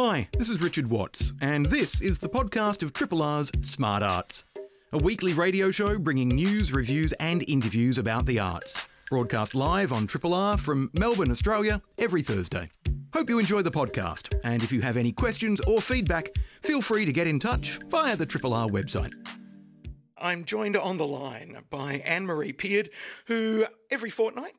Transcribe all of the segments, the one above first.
Hi, this is Richard Watts, and this is the podcast of Triple R's Smart Arts, a weekly radio show bringing news, reviews, and interviews about the arts. Broadcast live on Triple R from Melbourne, Australia, every Thursday. Hope you enjoy the podcast, and if you have any questions or feedback, feel free to get in touch via the Triple R website. I'm joined on the line by Anne Marie Peard, who every fortnight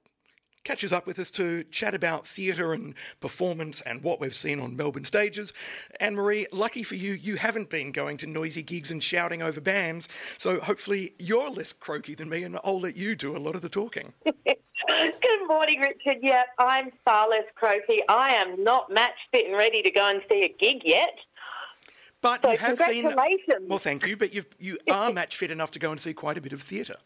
catches up with us to chat about theatre and performance and what we've seen on Melbourne stages. Anne Marie, lucky for you, you haven't been going to noisy gigs and shouting over bands, so hopefully you're less croaky than me and I'll let you do a lot of the talking. Good morning, Richard. Yeah, I'm far less croaky. I am not match fit and ready to go and see a gig yet. But So you have seen. congratulations. Well, thank you, but you you are match fit enough to go and see quite a bit of theatre.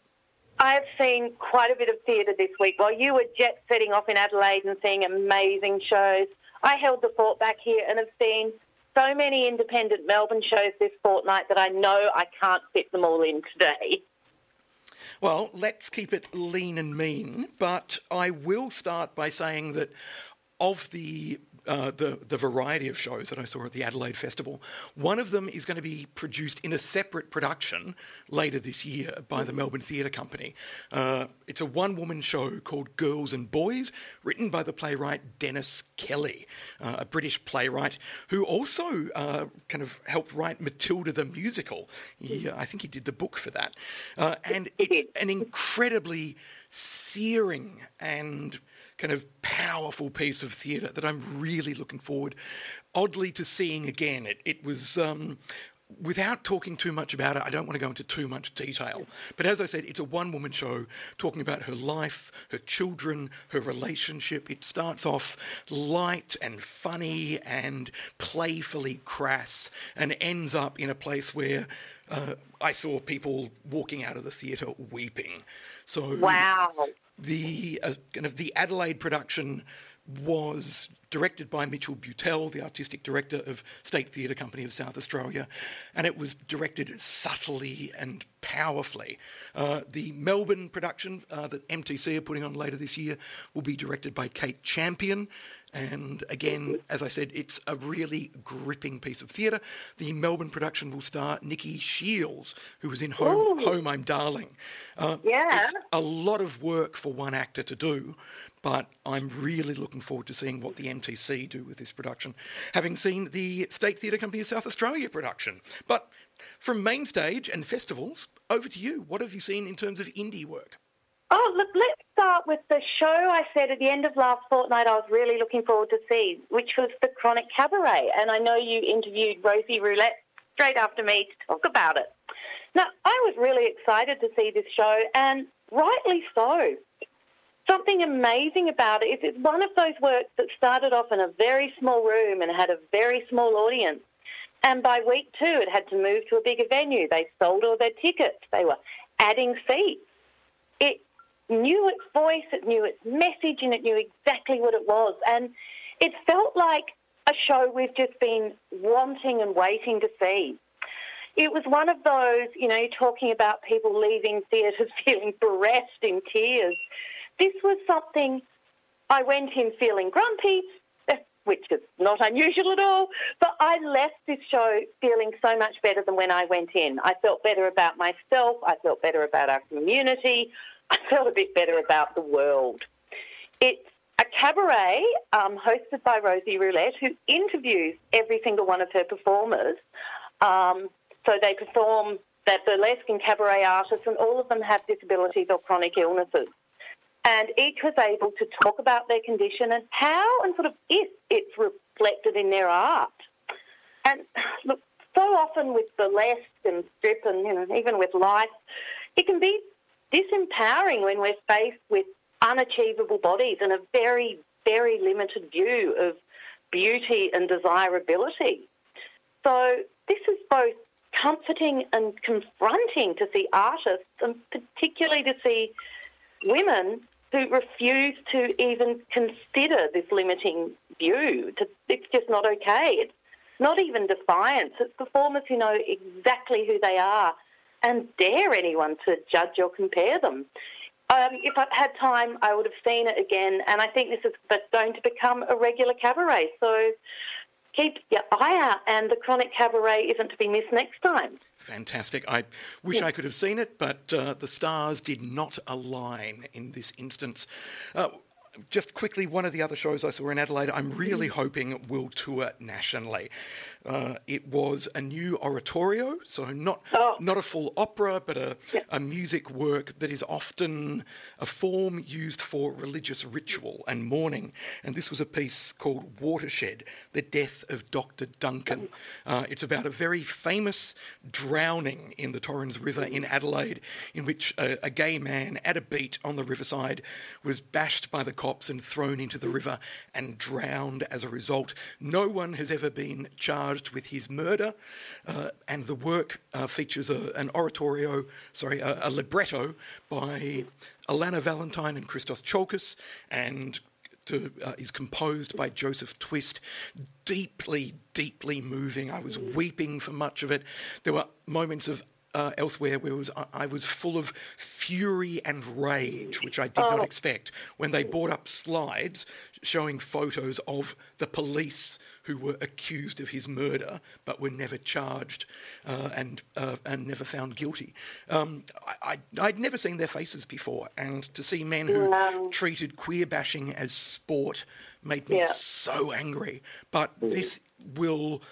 I have seen quite a bit of theatre this week. While you were jet setting off in Adelaide and seeing amazing shows, I held the fort back here and have seen so many independent Melbourne shows this fortnight that I know I can't fit them all in today. Well, let's keep it lean and mean, but I will start by saying that of the uh, the the variety of shows that I saw at the Adelaide Festival, one of them is going to be produced in a separate production later this year by the Melbourne Theatre Company. Uh, it's a one woman show called Girls and Boys, written by the playwright Dennis Kelly, uh, a British playwright who also uh, kind of helped write Matilda the musical. He, uh, I think he did the book for that, uh, and it's an incredibly searing and kind of powerful piece of theatre that I'm really looking forward, oddly, to seeing again. It, it was. Um, Without talking too much about it, I don't want to go into too much detail. But as I said, it's a one woman show talking about her life, her children, her relationship. It starts off light and funny and playfully crass and ends up in a place where uh, I saw people walking out of the theatre weeping. So Wow. the uh, kind of the Adelaide production was directed by Mitchell Butel, the artistic director of State Theatre Company of South Australia, and it was directed subtly and powerfully. Uh, the Melbourne production uh, that MTC are putting on later this year will be directed by Kate Champion. And again, as I said, it's a really gripping piece of theatre. The Melbourne production will star Nikki Shields, who was in Home, Ooh. Home I'm Darling. Uh, Yeah. It's a lot of work for one actor to do, but I'm really looking forward to seeing what the MTC do with this production, having seen the State Theatre Company of South Australia production. But from main stage and festivals, over to you. What have you seen in terms of indie work? Oh, look, let's start with the show I said at the end of last fortnight I was really looking forward to see, which was the Chronic Cabaret. And I know you interviewed Rosie Roulette straight after me to talk about it. Now, I was really excited to see this show, and rightly so. Something amazing about it is it's one of those works that started off in a very small room and had a very small audience. And by week two, it had to move to a bigger venue. They sold all their tickets. They were adding seats. It knew its voice, it knew its message, and it knew exactly what it was. And it felt like a show we've just been wanting and waiting to see. It was one of those, you know, talking about people leaving theatres feeling bereft in tears. This was something I went in feeling grumpy, eh, which is not unusual at all, but I left this show feeling so much better than when I went in. I felt better about myself, I felt better about our community, I felt a bit better about the world. It's a cabaret um, hosted by Rosie Roulette, who interviews every single one of her performers. Um, so they perform that burlesque and cabaret artists, and all of them have disabilities or chronic illnesses. And each was able to talk about their condition and how and sort of if it's reflected in their art. And look, so often with burlesque and strip and you know, even with life, it can be disempowering when we're faced with unachievable bodies and a very, very limited view of beauty and desirability. So this is both comforting and confronting to see artists and particularly to see women who refuse to even consider this limiting view. It's just not okay. It's not even defiance. It's performers who know exactly who they are and dare anyone to judge or compare them. Um, if I'd had time, I would have seen it again, and I think this is but going to become a regular cabaret. So keep your eye out, and the Chronic Cabaret isn't to be missed next time. Fantastic. I wish yeah. I could have seen it, but uh, the stars did not align in this instance. Uh, just quickly, one of the other shows I saw in Adelaide, I'm really mm-hmm. hoping will tour nationally. Uh, it was a new oratorio, so not oh. not a full opera, but a, yeah. a music work that is often a form used for religious ritual and mourning. And this was a piece called Watershed: The Death of Doctor Duncan. Uh, it's about a very famous drowning in the Torrens River in Adelaide, in which a, a gay man at a beat on the riverside was bashed by the cops and thrown into the river and drowned as a result. No one has ever been charged charged with his murder, uh, and the work uh, features a, an oratorio, sorry, a, a, libretto by Alana Valentine and Christos Tsiolkas, and to, uh, is composed by Joseph Twist. Deeply, deeply moving. I was weeping for much of it. There were moments of uh, elsewhere where was, I was full of fury and rage, which I did oh. not expect, when they brought up slides showing photos of the police who were accused of his murder but were never charged uh, and uh, and never found guilty. Um, I, would never seen their faces before, and to see men who treated queer bashing as sport made me yeah. so angry. But mm. this will.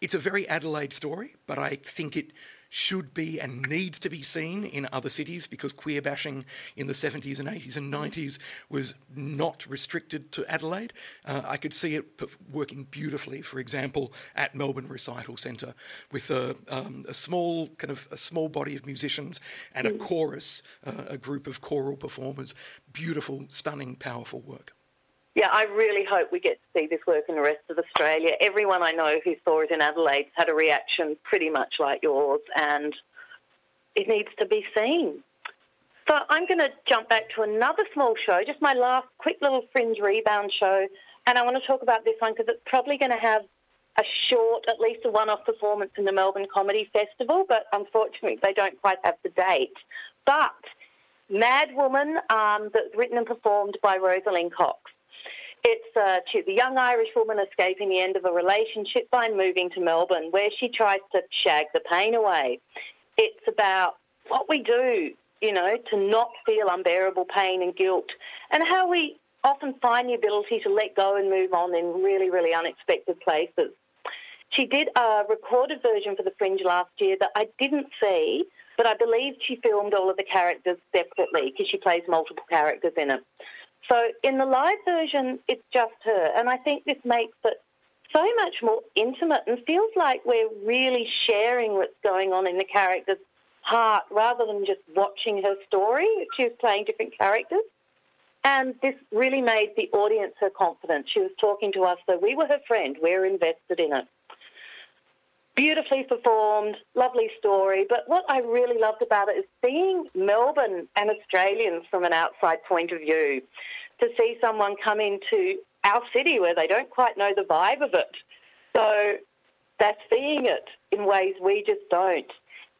It's a very Adelaide story, but I think it should be and needs to be seen in other cities because queer bashing in the 70s and 80s and 90s was not restricted to Adelaide. Uh, I could see it working beautifully, for example, at Melbourne Recital Centre with a, um, a, small kind of a small body of musicians and a chorus, uh, a group of choral performers. Beautiful, stunning, powerful work yeah, I really hope we get to see this work in the rest of Australia. Everyone I know who saw it in Adelaide had a reaction pretty much like yours, and it needs to be seen. So I'm going to jump back to another small show, just my last quick little fringe rebound show, and I want to talk about this one because it's probably going to have a short, at least a one-off performance in the Melbourne Comedy Festival, but unfortunately they don't quite have the date. But Mad Woman, um, that's written and performed by Rosalind Cox. It's uh, the young Irish woman escaping the end of a relationship by moving to Melbourne, where she tries to shag the pain away. It's about what we do, you know, to not feel unbearable pain and guilt, and how we often find the ability to let go and move on in really, really unexpected places. She did a recorded version for the Fringe last year that I didn't see, but I believe she filmed all of the characters separately because she plays multiple characters in it. So in the live version, it's just her. And I think this makes it so much more intimate and feels like we're really sharing what's going on in the character's heart rather than just watching her story. She was playing different characters. And this really made the audience her confident. She was talking to us, so we were her friend. We we're invested in it. Beautifully performed, lovely story. But what I really loved about it is seeing Melbourne and Australians from an outside point of view to see someone come into our city where they don't quite know the vibe of it. So they're seeing it in ways we just don't.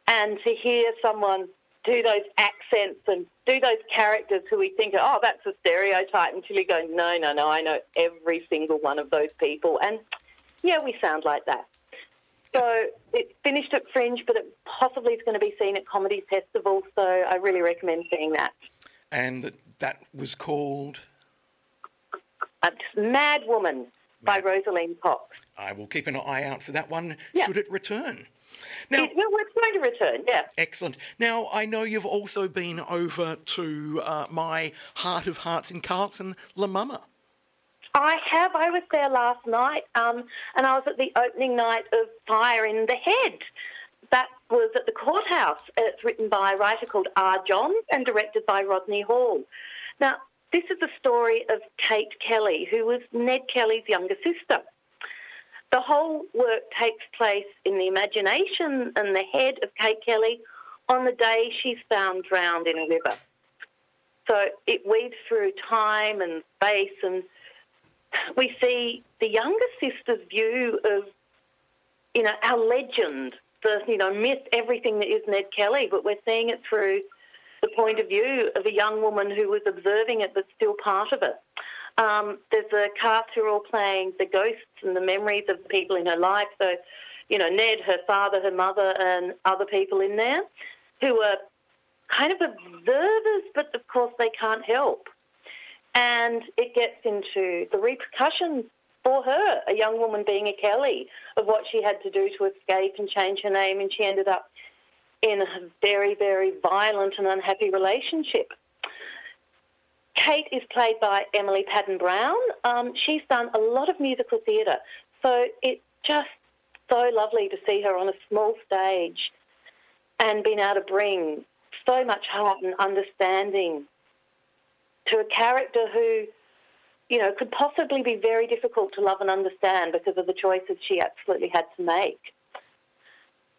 And to hear someone do those accents and do those characters who we think, oh, that's a stereotype, until you go, no, no, no, I know every single one of those people. And yeah, we sound like that. So it finished at Fringe, but it possibly is going to be seen at Comedy Festival. So I really recommend seeing that. And that was called uh, Mad Woman by Rosaline Cox. I will keep an eye out for that one yeah. should it return. Now, it, well, it's going to return, yeah. Excellent. Now, I know you've also been over to uh, my Heart of Hearts in Carlton, La Mama. I have. I was there last night, um, and I was at the opening night of Fire in the Head. That was at the courthouse. It's written by a writer called R. Johns and directed by Rodney Hall. Now, this is the story of Kate Kelly, who was Ned Kelly's younger sister. The whole work takes place in the imagination and the head of Kate Kelly on the day she's found drowned in a river. So it weaves through time and space, and we see the younger sister's view of, you know, our legend, the you know myth, everything that is Ned Kelly, but we're seeing it through the point of view of a young woman who was observing it but still part of it. Um, there's a cast who are all playing the ghosts and the memories of people in her life. So, you know, Ned, her father, her mother, and other people in there who are kind of observers, but of course they can't help. And it gets into the repercussions for her, a young woman being a Kelly, of what she had to do to escape and change her name, and she ended up in a very, very violent and unhappy relationship. Kate is played by Emily Paddon-Brown. Um, she's done a lot of musical theatre, so it's just so lovely to see her on a small stage and being able to bring so much heart and understanding to a character who, you know, could possibly be very difficult to love and understand because of the choices she absolutely had to make.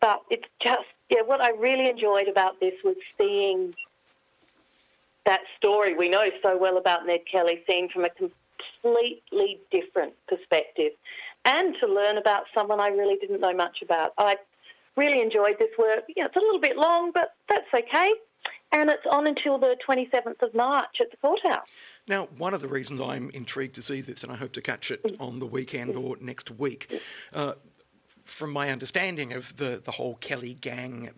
But it's just, yeah, what I really enjoyed about this was seeing that story we know so well about Ned Kelly seen from a completely different perspective and to learn about someone I really didn't know much about. I really enjoyed this work. You know, it's a little bit long, but that's okay. And it's on until the 27th of March at the courthouse. Now, one of the reasons I'm intrigued to see this, and I hope to catch it on the weekend or next week, uh, from my understanding of the, the whole Kelly gang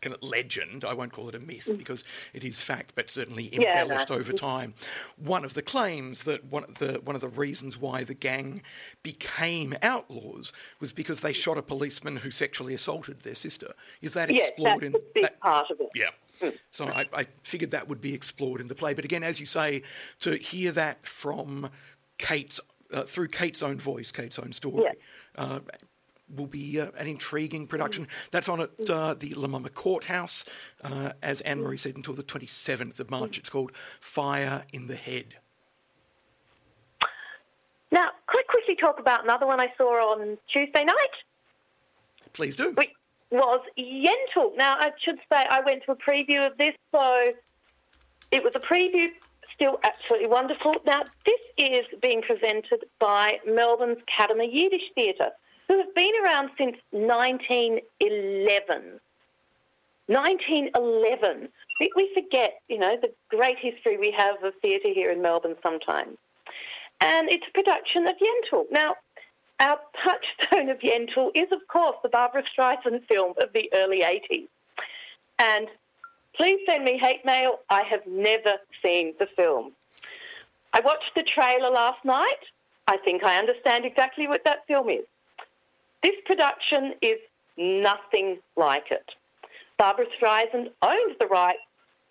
kind of legend, I won't call it a myth mm. because it is fact, but certainly embellished yeah, no. over time. One of the claims that one of the one of the reasons why the gang became outlaws was because they shot a policeman who sexually assaulted their sister. Is that explored in a big that part of it? Yeah. So I, I figured that would be explored in the play. But again, as you say, to hear that from Kate's uh, through Kate's own voice, Kate's own story, yeah. uh, will be uh, an intriguing production. That's on at uh, the La Mama Courthouse, uh, as Anne Marie said, until the 27th of March. It's called Fire in the Head. Now, could I quickly talk about another one I saw on Tuesday night? Please do. Which was Yentl. Now, I should say I went to a preview of this, so it was a preview, still absolutely wonderful. Now, this is being presented by Melbourne's Kadima Yiddish Theatre who have been around since 1911. 1911. We, we forget, you know, the great history we have of theatre here in Melbourne sometimes. And it's a production of Yentl. Now, our touchstone of Yentl is, of course, the Barbra Streisand film of the early 80s. And please send me hate mail. I have never seen the film. I watched the trailer last night. I think I understand exactly what that film is. This production is nothing like it. Barbra Streisand owns the rights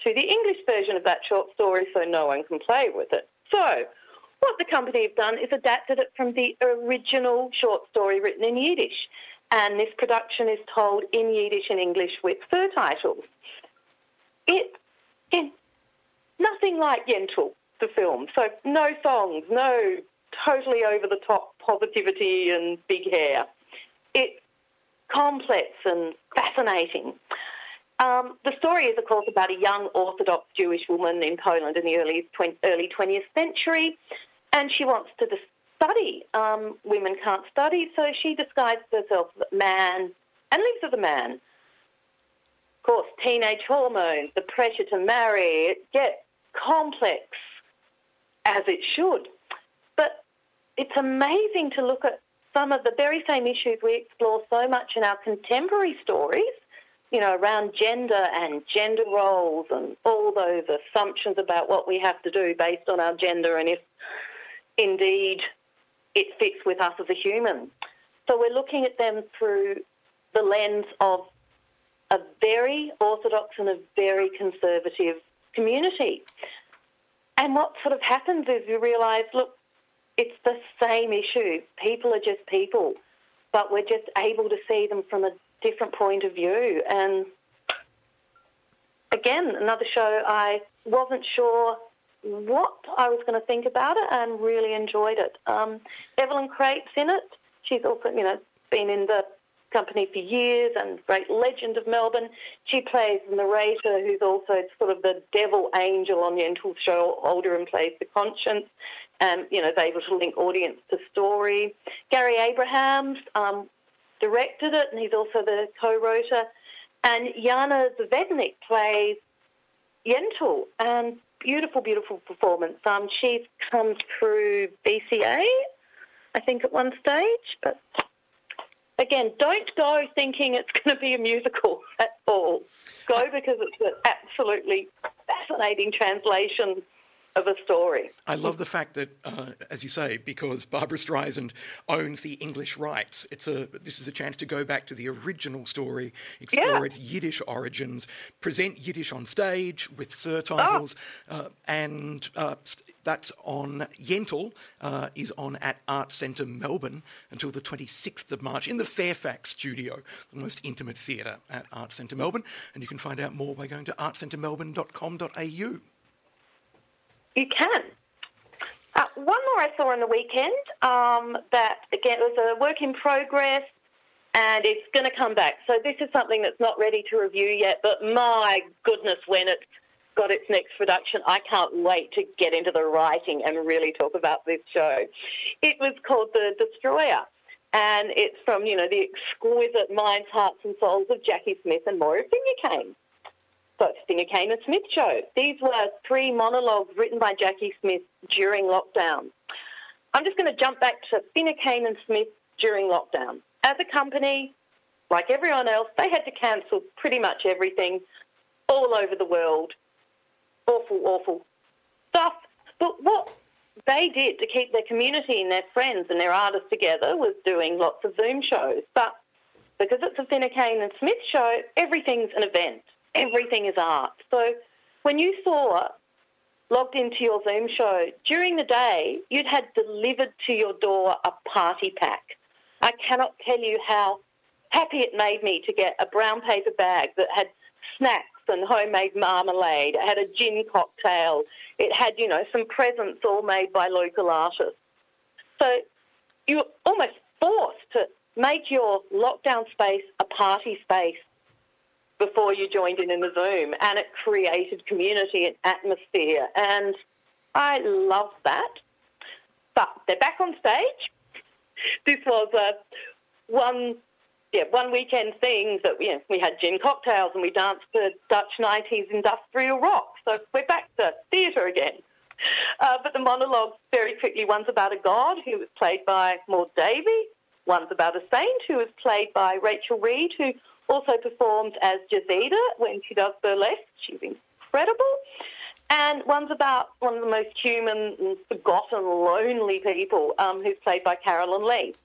to the English version of that short story, so no one can play with it. So, what the company have done is adapted it from the original short story written in Yiddish. And this production is told in Yiddish and English with surtitles. It is nothing like Yentl, the film. So, no songs, no totally over the top positivity and big hair it's complex and fascinating. Um, the story is, of course, about a young Orthodox Jewish woman in Poland in the early, 20, early 20th century, and she wants to study. Um, women can't study, so she disguises herself as a man and lives as a man. Of course, teenage hormones, the pressure to marry, it gets complex, as it should. But it's amazing to look at some of the very same issues we explore so much in our contemporary stories, you know, around gender and gender roles and all those assumptions about what we have to do based on our gender and if indeed it fits with us as a human. So we're looking at them through the lens of a very orthodox and a very conservative community. And what sort of happens is we realise, look, it's the same issue. People are just people, but we're just able to see them from a different point of view. And again, another show I wasn't sure what I was going to think about it and really enjoyed it. Um, Evelyn Krape's in it. She's also, you know, been in the company for years and great legend of Melbourne. She plays the narrator, who's also sort of the devil angel on Yentl's show. Alderman plays the conscience And, you know, is able to link audience to story. Gary Abrahams um, directed it, and he's also the co-writer. And Jana Zvednik plays Yentl, and beautiful, beautiful performance. Um, she's come through BCA, I think, at one stage. But again, don't go thinking it's going to be a musical at all. Go because it's an absolutely fascinating translation of a story. I love the fact that, uh, as you say, because Barbra Streisand owns the English rights, it's a this is a chance to go back to the original story, explore Yeah. its Yiddish origins, present Yiddish on stage with surtitles, uh, and uh, that's on Yentl uh, is on at Art Centre Melbourne until the 26th of March in the Fairfax studio, the most intimate theatre at Art Centre Melbourne, and you can find out more by going to artcentremelbourne.com.au. You can. Uh, one more I saw on the weekend um, that, again, it was a work in progress and it's going to come back. So this is something that's not ready to review yet, but my goodness, when it's got its next production, I can't wait to get into the writing and really talk about this show. It was called The Destroyer. And it's from, you know, the exquisite minds, hearts and souls of Jackie Smith and Moira Finucane. Finucane and Smith show. These were three monologues written by Jackie Smith during lockdown. I'm just going to jump back to Kane and Smith during lockdown. As a company, like everyone else, they had to cancel pretty much everything all over the world. Awful, awful stuff. But what they did to keep their community and their friends and their artists together was doing lots of Zoom shows. But because it's a Finucane and Smith show, everything's an event. Everything is art. So when you saw logged into your Zoom show, during the day, you'd had delivered to your door a party pack. I cannot tell you how happy it made me to get a brown paper bag that had snacks and homemade marmalade. It had a gin cocktail. It had, you know, some presents all made by local artists. So you were almost forced to make your lockdown space a party space before you joined in in the Zoom, and it created community and atmosphere, and I love that. But they're back on stage. This was a one, yeah, one weekend thing that you know, we had gin cocktails and we danced to Dutch 90s industrial rock. So we're back to theatre again. Uh, but the monologues very quickly, one's about a god who was played by Maude Davey, one's about a saint who was played by Rachel Reed, who also performs as Jazida when she does burlesque. She's incredible. And one's about one of the most human and forgotten, lonely people, um, who's played by Carolyn Lee.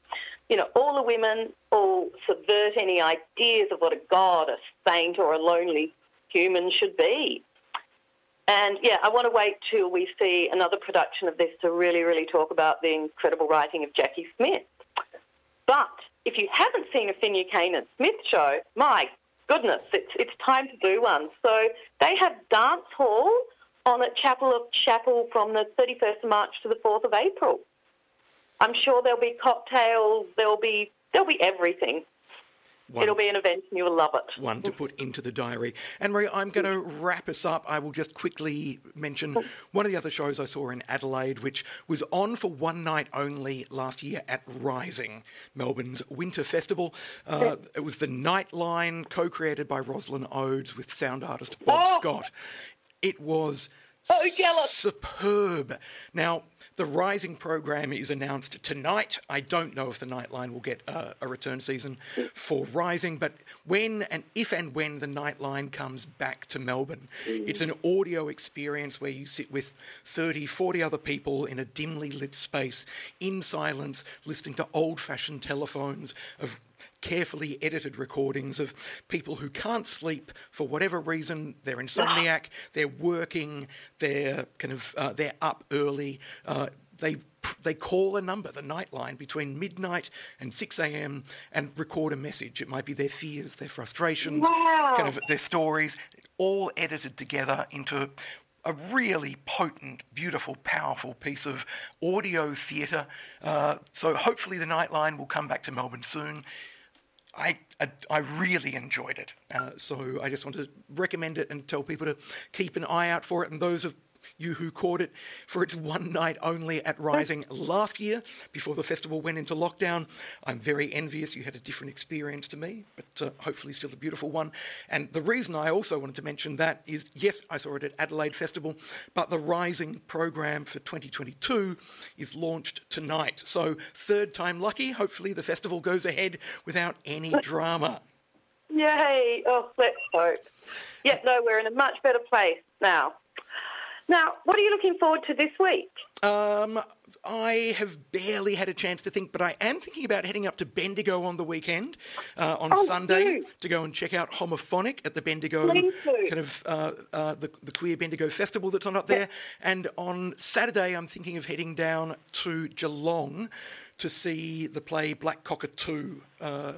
You know, all the women all subvert any ideas of what a god, a saint, or a lonely human should be. And yeah, I want to wait till we see another production of this to really, really talk about the incredible writing of Jackie Smith. But if you haven't seen a Finucane and Smith show, my goodness, it's, it's time to do one. So they have dance hall on at Chapel off Chapel from the 31st of March to the 4th of April. I'm sure there'll be cocktails, there'll be there'll be everything. One- It'll be an event and you will love it. one to put into the diary. Anne Marie, I'm going to wrap us up. I will just quickly mention one of the other shows I saw in Adelaide, which was on for one night only last year at Rising, Melbourne's Winter Festival. Uh, it was the Nightline, co-created by Rosalind Odes with sound artist Bob Oh! Scott. It was Oh, jealous. superb. Now, the Rising program is announced tonight. I don't know if the Nightline will get uh, a return season for Rising, but when and if and when the Nightline comes back to Melbourne, it's an audio experience where you sit with 30, 40 other people in a dimly lit space in silence, listening to old fashioned telephones of carefully edited recordings of people who can't sleep for whatever reason. They're insomniac. They're working. They're kind of uh, they're up early. Uh, they they call a number, the nightline, between midnight and 6 a.m. and record a message. It might be their fears, their frustrations, Wow. kind of their stories, all edited together into a really potent, beautiful, powerful piece of audio theatre. Uh, so hopefully the Nightline will come back to Melbourne soon. I, I, I really enjoyed it. Uh, so I just want to recommend it and tell people to keep an eye out for it. And those of you who caught it for its one night only at Rising last year before the festival went into lockdown. I'm very envious. You had a different experience to me, but uh, hopefully still a beautiful one. And the reason I also wanted to mention that is yes, I saw it at Adelaide Festival, but the Rising program for 2022 is launched tonight. So, third time lucky. Hopefully, the festival goes ahead without any drama. Yay! Oh, let's hope. Yeah, no, we're in a much better place now. Now, what are you looking forward to this week? Um, I have barely had a chance to think, but I am thinking about heading up to Bendigo on the weekend, uh, on Oh, Sunday, do. to go and check out Homophonic at the Bendigo kind of uh, uh, the, the Queer Bendigo Festival that's on up there. And on Saturday, I'm thinking of heading down to Geelong to see the play Black Cockatoo. Uh,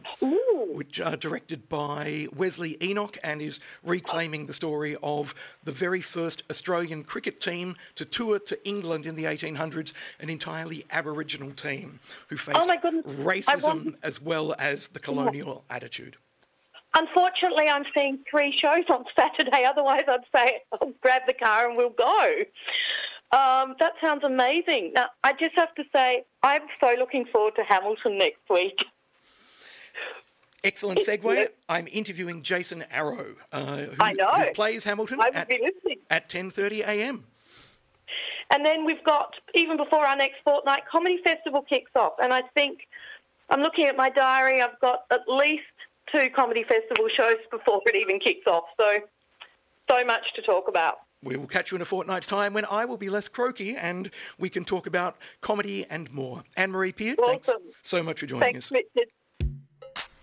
which are directed by Wesley Enoch and is reclaiming the story of the very first Australian cricket team to tour to England in the 1800s, an entirely Aboriginal team who faced Oh goodness. I racism want- as well as the colonial attitude. Unfortunately, I'm seeing three shows on Saturday. Otherwise, I'd say I'll grab the car and we'll go. Um, that sounds amazing. Now, I just have to say, I'm so looking forward to Hamilton next week. Excellent segue. I'm interviewing Jason Arrow, uh, who, I know. who plays Hamilton I at, be listening. at 10:30 a.m. And then we've got, even before our next fortnight, Comedy Festival kicks off. And I think I'm looking at my diary, I've got at least two Comedy Festival shows before it even kicks off. So, so much to talk about. We will catch you in a fortnight's time when I will be less croaky and we can talk about comedy and more. Anne Marie Peard, thanks so much for joining Thanks, us. Richard.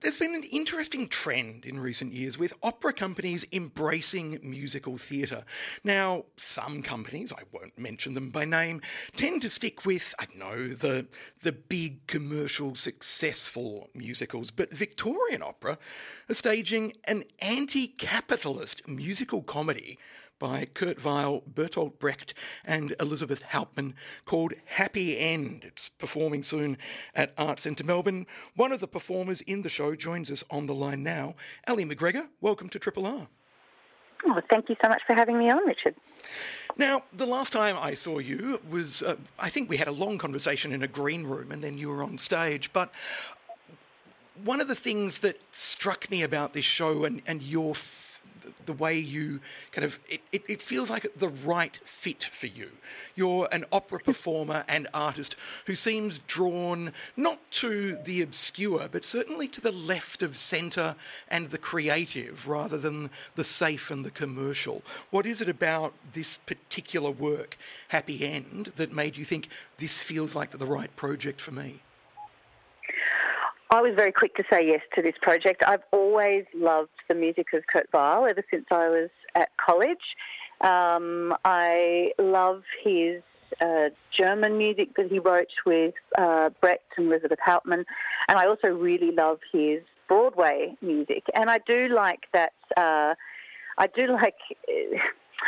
there's been an interesting trend in recent years with opera companies embracing musical theatre. Now, some companies, I won't mention them by name, tend to stick with, I don't know, the, the big commercial successful musicals, but Victorian Opera are staging an anti capitalist musical comedy by Kurt Weill, Bertolt Brecht, and Elizabeth Hauptmann called Happy End. It's performing soon at Art Centre Melbourne. One of the performers in the show joins us on the line now. Ali McGregor, welcome to Triple R. Oh, thank you so much for having me on, Richard. Now, the last time I saw you was, uh, I think we had a long conversation in a green room and then you were on stage. But one of the things that struck me about this show and, and your the way you kind of it, it, it feels like the right fit for you. You're an opera hmm. performer and artist who seems drawn not to the obscure, but certainly to the left of centre and the creative rather than the safe and the commercial. What is it about this particular work, Happy End, that made you think this feels like the right project for me? I was very quick to say yes to this project. I've always loved the music of Kurt Weill ever since I was at college. Um, I love his uh, German music that he wrote with uh, Brecht and Elizabeth Hauptmann, and I also really love his Broadway music. And I do like that. Uh, I do like.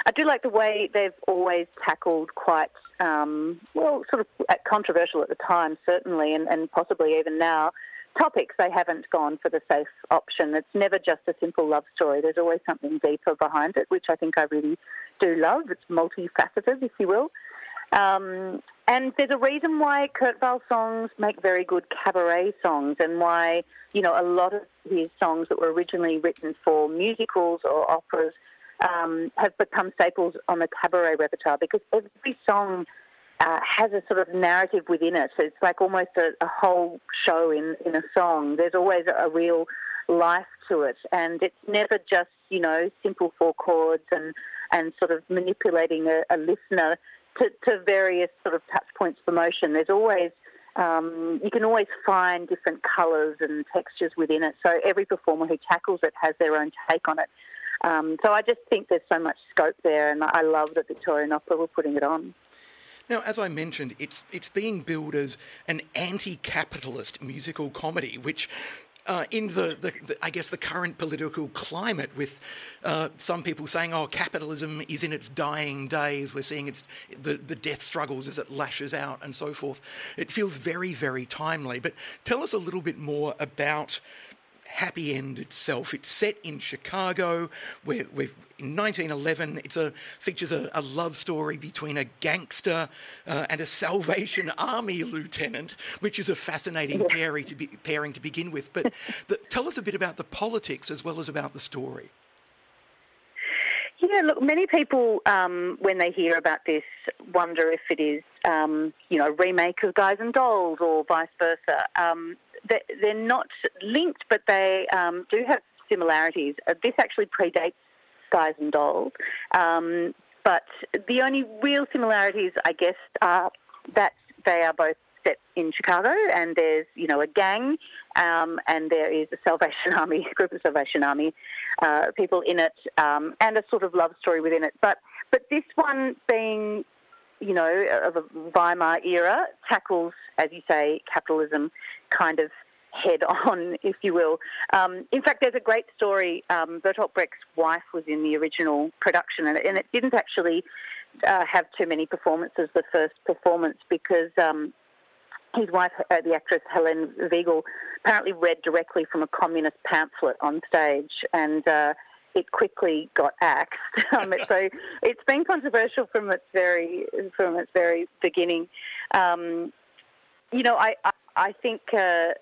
I do like the way they've always tackled quite, um, well, sort of controversial at the time, certainly, and, and possibly even now, topics. They haven't gone for the safe option. It's never just a simple love story. There's always something deeper behind it, which I think I really do love. It's multifaceted, if you will. Um, and there's a reason why Kurt Weill songs make very good cabaret songs, and why you know a lot of his songs that were originally written for musicals or operas um, have become staples on the cabaret repertoire because every song uh, has a sort of narrative within it. So it's like almost a, a whole show in, in a song. There's always a, real life to it, and it's never just you know simple four chords and and sort of manipulating a, a listener to, to various sort of touch points of emotion. There's always um, you can always find different colours and textures within it. So every performer who tackles it has their own take on it. Um, so I just think there's so much scope there, and I love that Victorian Opera were putting it on. Now, as I mentioned, it's it's being billed as an anti-capitalist musical comedy, which uh, in the, the, the, I guess, the current political climate, with uh, some people saying, "Oh, capitalism is in its dying days. We're seeing its the, the death struggles as it lashes out, and so forth." It feels very, very timely. But tell us a little bit more about Happy End itself. It's set in Chicago, where we've in 1911. It a, features a, a, love story between a gangster uh, and a Salvation Army lieutenant, which is a fascinating pairing to, be, pairing to begin with. But the, tell us a bit about the politics as well as about the story. Yeah, look, many people, um, when they hear about this, wonder if it is, um, you know, remake of Guys and Dolls or vice versa. Um, they're not linked, but they um, do have similarities. Uh, this actually predates Guys and Dolls, um, but the only real similarities, I guess, are that they are both set in Chicago, and there's you know a gang, um, and there is a Salvation Army group of Salvation Army uh, people in it, um, and a sort of love story within it. But but this one being you know, of a Weimar era, tackles, as you say, capitalism kind of head on, if you will. Um, in fact, there's a great story. Um, Bertolt Brecht's wife was in the original production, and, and it didn't actually uh, have too many performances, the first performance, because um, his wife, uh, the actress Helene Weigel, apparently read directly from a communist pamphlet on stage, and uh, it quickly got axed. Um, so it's been controversial from its very from its very beginning. Um, you know, I I, I think uh,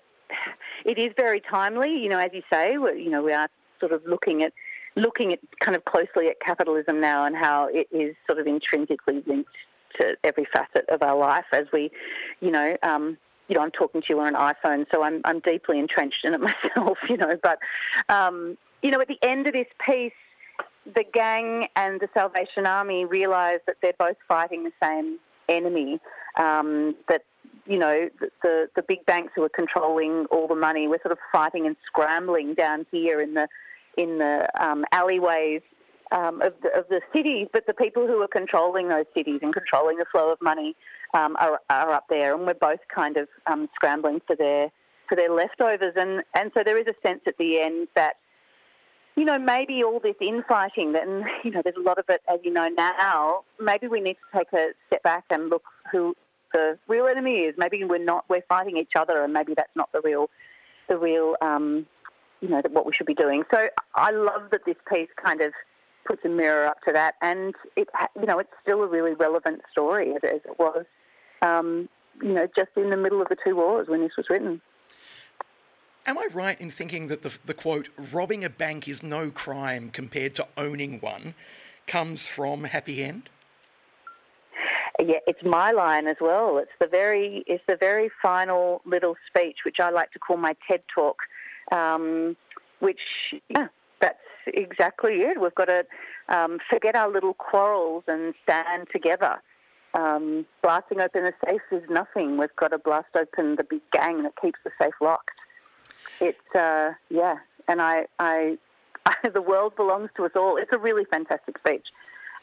it is very timely. You know, as you say, you know, we are sort of looking at looking at kind of closely at capitalism now and how it is sort of intrinsically linked to every facet of our life. As we, you know. Um, you know, I'm talking to you on an iPhone, so I'm I'm deeply entrenched in it myself. You know, but um, you know, at the end of this piece, the gang and the Salvation Army realise that they're both fighting the same enemy. Um, that you know, the, the big banks who are controlling all the money, we're sort of fighting and scrambling down here in the in the um, alleyways um, of, the, of the cities, but the people who are controlling those cities and controlling the flow of money um, are, are up there, and we're both kind of um, scrambling for their for their leftovers, and and so there is a sense at the end that you know, maybe all this infighting, and you know, there's a lot of it, as you know now. Maybe we need to take a step back and look who the real enemy is. Maybe we're not we're fighting each other, and maybe that's not the real the real um, you know what we should be doing. So I love that this piece kind of puts a mirror up to that, and it you know it's still a really relevant story as, it was. Um, you know, just in the middle of the two wars when this was written. Am I right in thinking that the, the quote, robbing a bank is no crime compared to owning one, comes from Happy End? yeah, it's my line as well. It's the very it's the very final little speech, which I like to call my TED talk. Um, which yeah, that's exactly it. We've got to um, forget our little quarrels and stand together. Um, blasting open the safe is nothing. We've got to blast open the big gang that keeps the safe locked. It's uh, yeah, and I, I, I, the world belongs to us all. It's a really fantastic speech,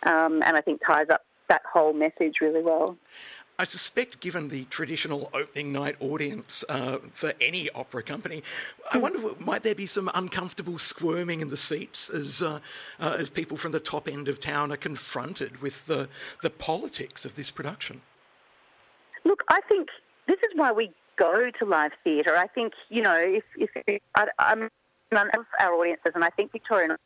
um, and I think ties up that whole message really well. I suspect, given the traditional opening night audience uh, for any opera company, I hmm. wonder might there be some uncomfortable squirming in the seats as uh, uh, as people from the top end of town are confronted with the the politics of this production. Look, I think this is why we go to live theatre. I think you know if if I, am none of our audiences, and I think Victorian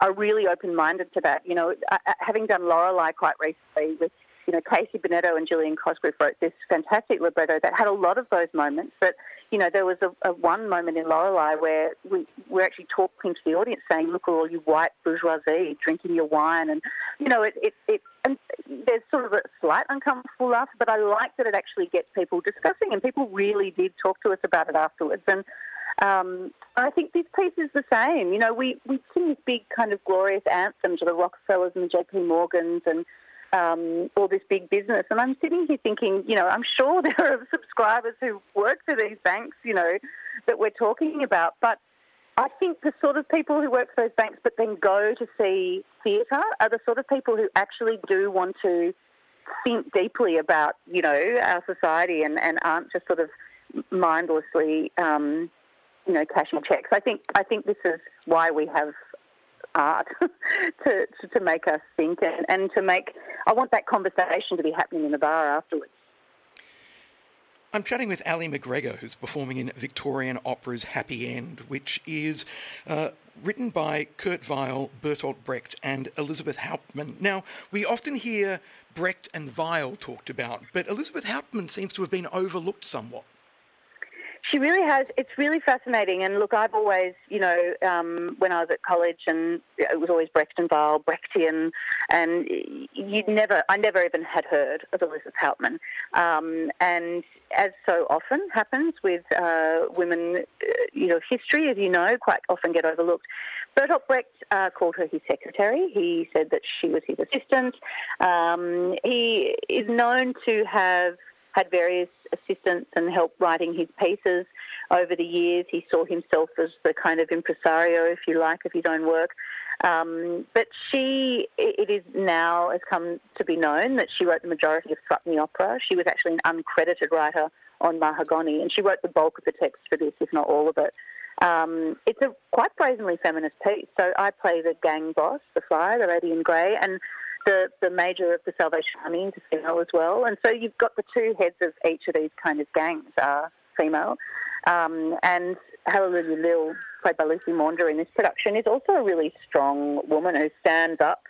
are really open-minded to that. You know, uh, uh, having done Lorelei quite recently with, you know, Casey Bennetto and Gillian Cosgriff wrote this fantastic libretto that had a lot of those moments. But, you know, there was a, a one moment in Lorelei where we were actually talking to the audience saying, look at all you white bourgeoisie drinking your wine. And, you know, it, it, it and there's sort of a slight uncomfortable laughter, but I like that it actually gets people discussing and people really did talk to us about it afterwards. And, um, I think this piece is the same. You know, we, we sing this big kind of glorious anthem to the Rockefellers and the JP Morgans and um, all this big business. And I'm sitting here thinking, you know, I'm sure there are subscribers who work for these banks, you know, that we're talking about. But I think the sort of people who work for those banks but then go to see theatre are the sort of people who actually do want to think deeply about, you know, our society and, and aren't just sort of mindlessly um, you know, cashing checks. I think I think this is why we have to, to, to make us think and, and to make. I want that conversation to be happening in the bar afterwards. I'm chatting with Ali McGregor, who's performing in Victorian Opera's Happy End, which is uh, written by Kurt Weill, Bertolt Brecht, and Elizabeth Hauptmann. Now, we often hear Brecht and Weill talked about, but Elizabeth Hauptmann seems to have been overlooked somewhat. She really has. It's really fascinating. And look, I've always, you know, um, when I was at college, and it was always Brecht and Weill, Brechtian, and you'd never, I never even had heard of Elisabeth Hauptmann. Um, and as so often happens with uh, women, uh, you know, history, as you know, quite often get overlooked. Bertolt Brecht uh, called her his secretary. He said that she was his assistant. Um, he is known to have had various assistants and help writing his pieces over the years. He saw himself as the kind of impresario, if you like, of his own work. Um, but she, it is now has come to be known that she wrote the majority of Threepenny Opera. She was actually an uncredited writer on Mahagonny, and she wrote the bulk of the text for this, if not all of it. Um, it's a quite brazenly feminist piece. So I play the gang boss, the fly, the lady in grey, and the, the major of the Salvation Army is female as well. And so you've got the two heads of each of these kind of gangs are female. Um, and Hallelujah Lil, played by Lucy Maunder in this production, is also a really strong woman who stands up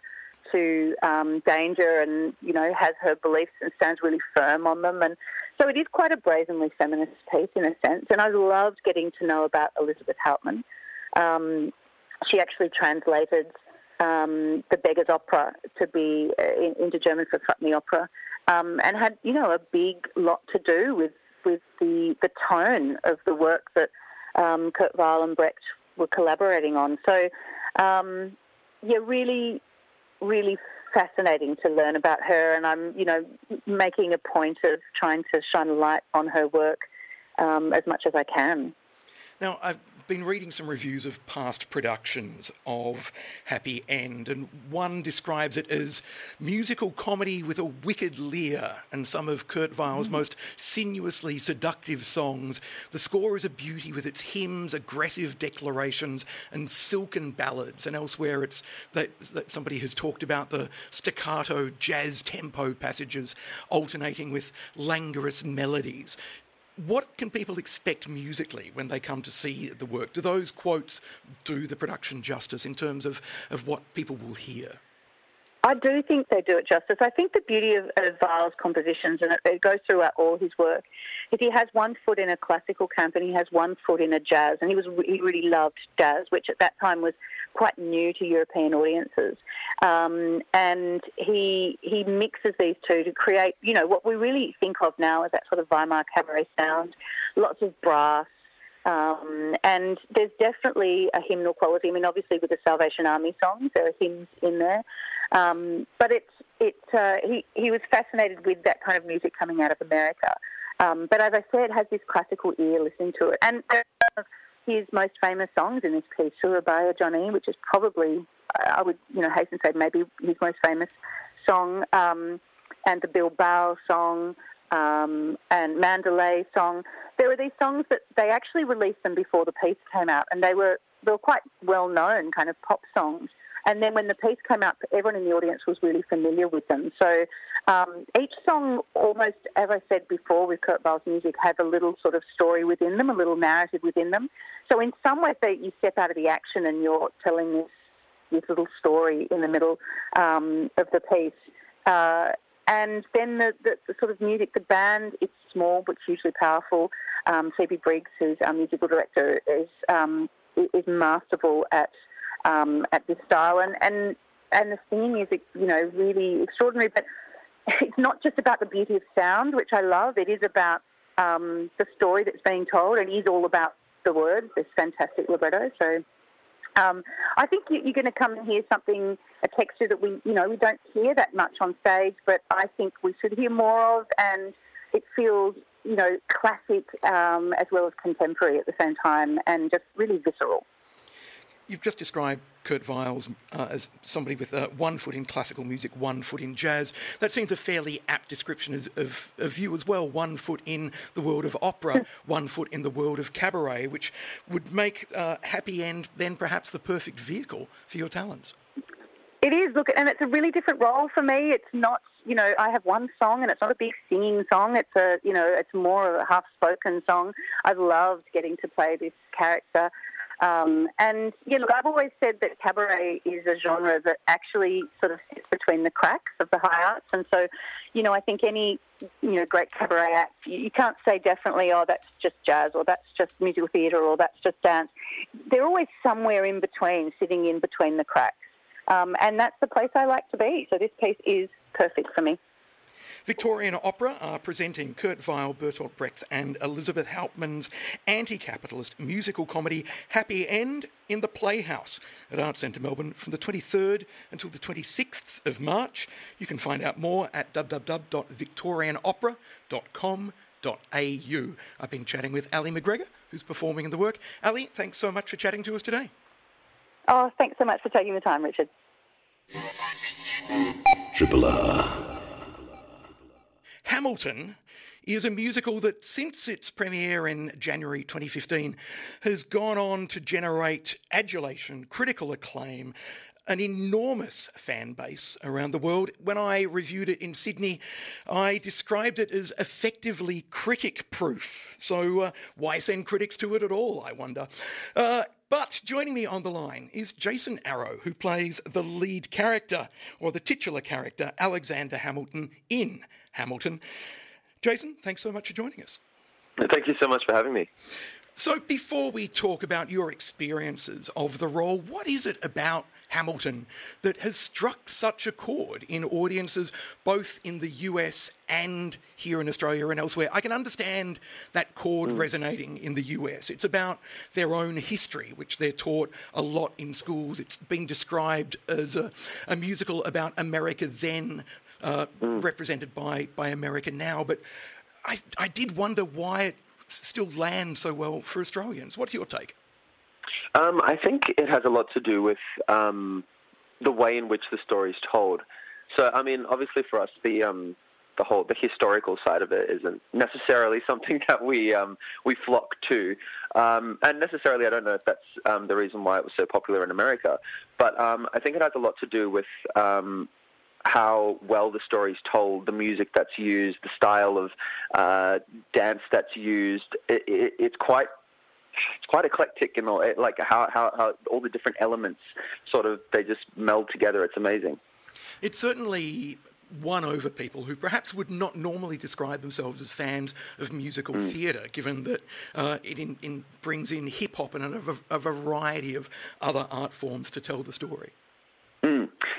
to um, danger and, you know, has her beliefs and stands really firm on them. And so it is quite a brazenly feminist piece in a sense. And I loved getting to know about Elisabeth Hauptmann. Um, she actually translated um, the Beggar's Opera to be uh, in, into German for Threepenny Opera, um, and had you know a big lot to do with with the the tone of the work that um, Kurt Weill and Brecht were collaborating on. So, um, yeah, really, really fascinating to learn about her, and I'm you know making a point of trying to shine a light on her work um, as much as I can. Now, I've been reading some reviews of past productions of Happy End, and one describes it as musical comedy with a wicked leer, and some of Kurt Weill's mm. most sinuously seductive songs. The score is a beauty with its hymns, aggressive declarations, and silken ballads. And elsewhere, it's that, that somebody has talked about the staccato jazz tempo passages alternating with languorous melodies what can people expect musically when they come to see the work? Do those quotes do the production justice in terms of, of what people will hear? I do think they do it justice. I think the beauty of, of Weill's compositions, and it, it, goes throughout all his work, is he has one foot in a classical camp and he has one foot in a jazz. And he was he really loved jazz, which at that time was quite new to European audiences. Um, and he he mixes these two to create, you know, what we really think of now as that sort of Weimar cabaret sound. Lots of brass, um, and there's definitely a hymnal quality. I mean, obviously with the Salvation Army songs, there are hymns in there, um, but it's it. Uh, he he was fascinated with that kind of music coming out of America. Um, but as I said, it has this classical ear listening to it, and his most famous songs in this piece, Surabaya Johnny, which is probably I would you know hasten to say maybe his most famous song, um, and the Bilbao song um, and Mandalay song. There were these songs that they actually released them before the piece came out, and they were they were quite well known kind of pop songs. And then when the piece came out, everyone in the audience was really familiar with them. So um, each song, almost as I said before, with Kurt Weill's music, had a little sort of story within them, a little narrative within them. So in some ways, they, you step out of the action and you're telling this this little story in the middle um, of the piece. Uh, and then the, the, the, sort of music, the band, it's small but hugely powerful. Um, Phoebe Briggs, who's our musical director, is um, is masterful at um, at this style, and, and and the singing is you know really extraordinary. But it's not just about the beauty of sound, which I love. It is about um, the story that's being told. and It is all about the words. This fantastic libretto. So um, I think you, are going to come and hear something, a texture that we, you know, we don't hear that much on stage, but I think we should hear more of, and it feels, you know, classic um, as well as contemporary at the same time, and just really visceral. You've just described Kurt Weill's uh, as somebody with uh, one foot in classical music, one foot in jazz. That seems a fairly apt description of, of, of you as well. One foot in the world of opera, one foot in the world of cabaret, which would make uh, Happy End then perhaps the perfect vehicle for your talents. It is, look, and it's a really different role for me. It's not, you know, I have one song and it's not a big singing song. It's a, you know, it's more of a half spoken song. I've loved getting to play this character. Um, and yeah, look, I've always said that cabaret is a genre that actually sort of sits between the cracks of the high arts. And so, you know, I think any, you know, great cabaret act, you, can't say definitely, oh, that's just jazz or that's just musical theatre or that's just dance. They're always somewhere in between, sitting in between the cracks. Um, and that's the place I like to be. So this piece is perfect for me. Victorian Opera are presenting Kurt Weill, Bertolt Brecht, and Elisabeth Hauptmann's anti capitalist musical comedy Happy End in the Playhouse at Arts Centre Melbourne from the 23rd until the 26th of March. You can find out more at www.victorianopera.com.au. I've been chatting with Ali McGregor, who's performing in the work. Ali, thanks so much for chatting to us today. Oh, thanks so much for taking the time, Richard. Triple R. Hamilton is a musical that, since its premiere in January 2015, has gone on to generate adulation, critical acclaim, an enormous fan base around the world. When I reviewed it in Sydney, I described it as effectively critic proof. So, uh, why send critics to it at all, I wonder? Uh, but joining me on the line is Jason Arrow, who plays the lead character, or the titular character, Alexander Hamilton, in Hamilton. Jason, thanks so much for joining us. Thank you so much for having me. So, before we talk about your experiences of the role, what is it about Hamilton that has struck such a chord in audiences both in the US and here in Australia and elsewhere. I can understand that chord mm. resonating in the US. It's about their own history, which they're taught a lot in schools. It's been described as a, a musical about America then, uh, mm. represented by, by America now. But I, I did wonder why it still lands so well for Australians. What's your take? Um, I think it has a lot to do with um, the way in which the story is told. So, I mean, obviously for us, the um, the whole the historical side of it isn't necessarily something that we um, we flock to, um, and necessarily I don't know if that's um, the reason why it was so popular in America. But um, I think it has a lot to do with um, how well the story's told, the music that's used, the style of uh, dance that's used. It, it, it's quite it's quite eclectic and all, like how, how, how all the different elements sort of they just meld together. It's amazing. It certainly won over people who perhaps would not normally describe themselves as fans of musical mm. theatre, given that uh, it in, in brings in hip hop and a, a, variety of other art forms to tell the story.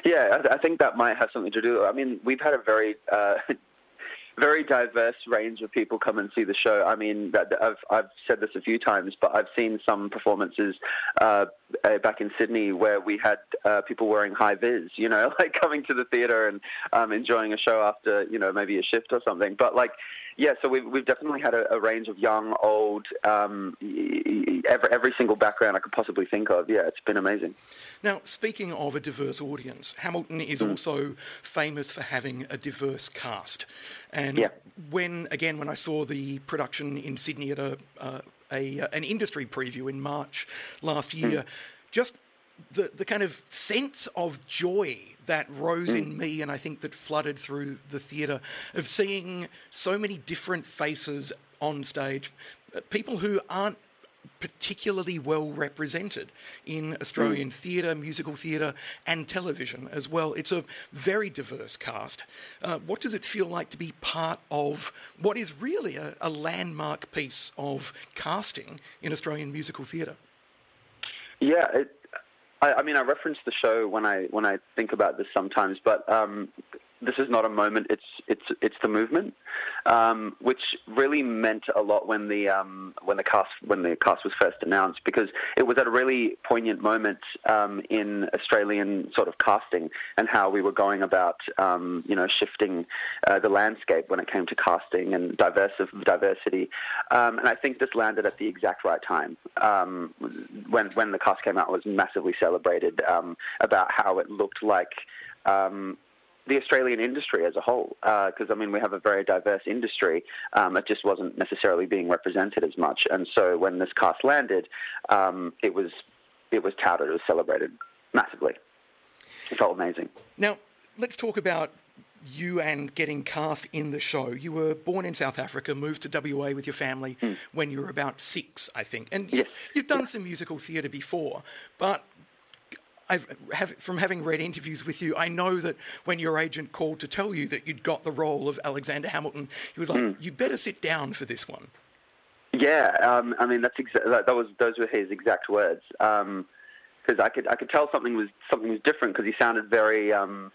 Yeah, I, I, think that might have something to do. I mean, we've had a very uh, very diverse range of people come and see the show. I mean, I've I've said this a few times, but I've seen some performances uh, uh, back in Sydney where we had uh, people wearing high vis, you know, like coming to the theatre and um, enjoying a show after you know maybe a shift or something. But like yeah, so we've, we've definitely had a, a range of young, old, um, every, every single background I could possibly think of. Yeah, it's been amazing. Now, speaking of a diverse audience, Hamilton is mm. also famous for having a diverse cast. And yeah. when, again, when I saw the production in Sydney at a, uh, a an industry preview in March last year, mm. just the, the kind of sense of joy that rose mm. in me and I think that flooded through the theatre of seeing so many different faces on stage, uh, people who aren't particularly well represented in Australian mm. theatre, musical theatre, and television as well. It's a very diverse cast. Uh, what does it feel like to be part of what is really a, a landmark piece of casting in Australian musical theatre? Yeah, it, I, I, mean, I reference the show when I when I think about this sometimes, but um, this is not a moment; it's it's it's the movement, um, which really meant a lot when the um, when the cast when the cast was first announced because it was at a really poignant moment um, in Australian sort of casting and how we were going about um, you know shifting uh, the landscape when it came to casting and diverse diversity, um, and I think this landed at the exact right time um, when when the cast came out was massively celebrated about how it looked like. Um, the Australian industry as a whole, because uh, I mean we have a very diverse industry. Um, it just wasn't necessarily being represented as much, and so when this cast landed, um, it was it was touted, it was celebrated massively. It felt amazing. Now let's talk about you and getting cast in the show. You were born in South Africa, moved to WA with your family mm. when you were about six, I think, and yes. you've done some musical theatre before, but have, from having read interviews with you, I know that when your agent called to tell you that you'd got the role of Alexander Hamilton, he was like, mm. "You better sit down for this one." Yeah, um, I mean that's exa- that was those were his exact words. Because um, I could I could tell something was something was different because he sounded very um,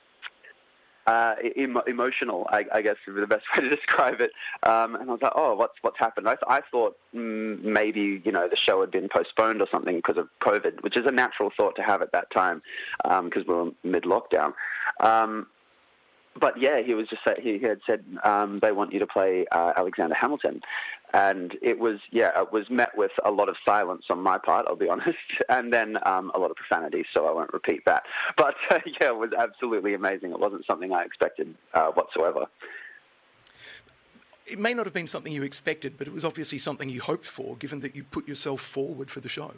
uh, em- emotional, I, I, guess is the best way to describe it. Um, and I was like, oh, what's what's happened? I, I thought mm, maybe you know the show had been postponed or something because of COVID, which is a natural thought to have at that time because um, we were mid lockdown. Um, but yeah, he was just he had said um, they want you to play uh, Alexander Hamilton, and it was yeah it was met with a lot of silence on my part i'll be honest and then um, a lot of profanity so i won't repeat that. But uh, yeah it was absolutely amazing. It wasn't something i expected uh, whatsoever. It may not have been something you expected but it was obviously something you hoped for given that you put yourself forward for the show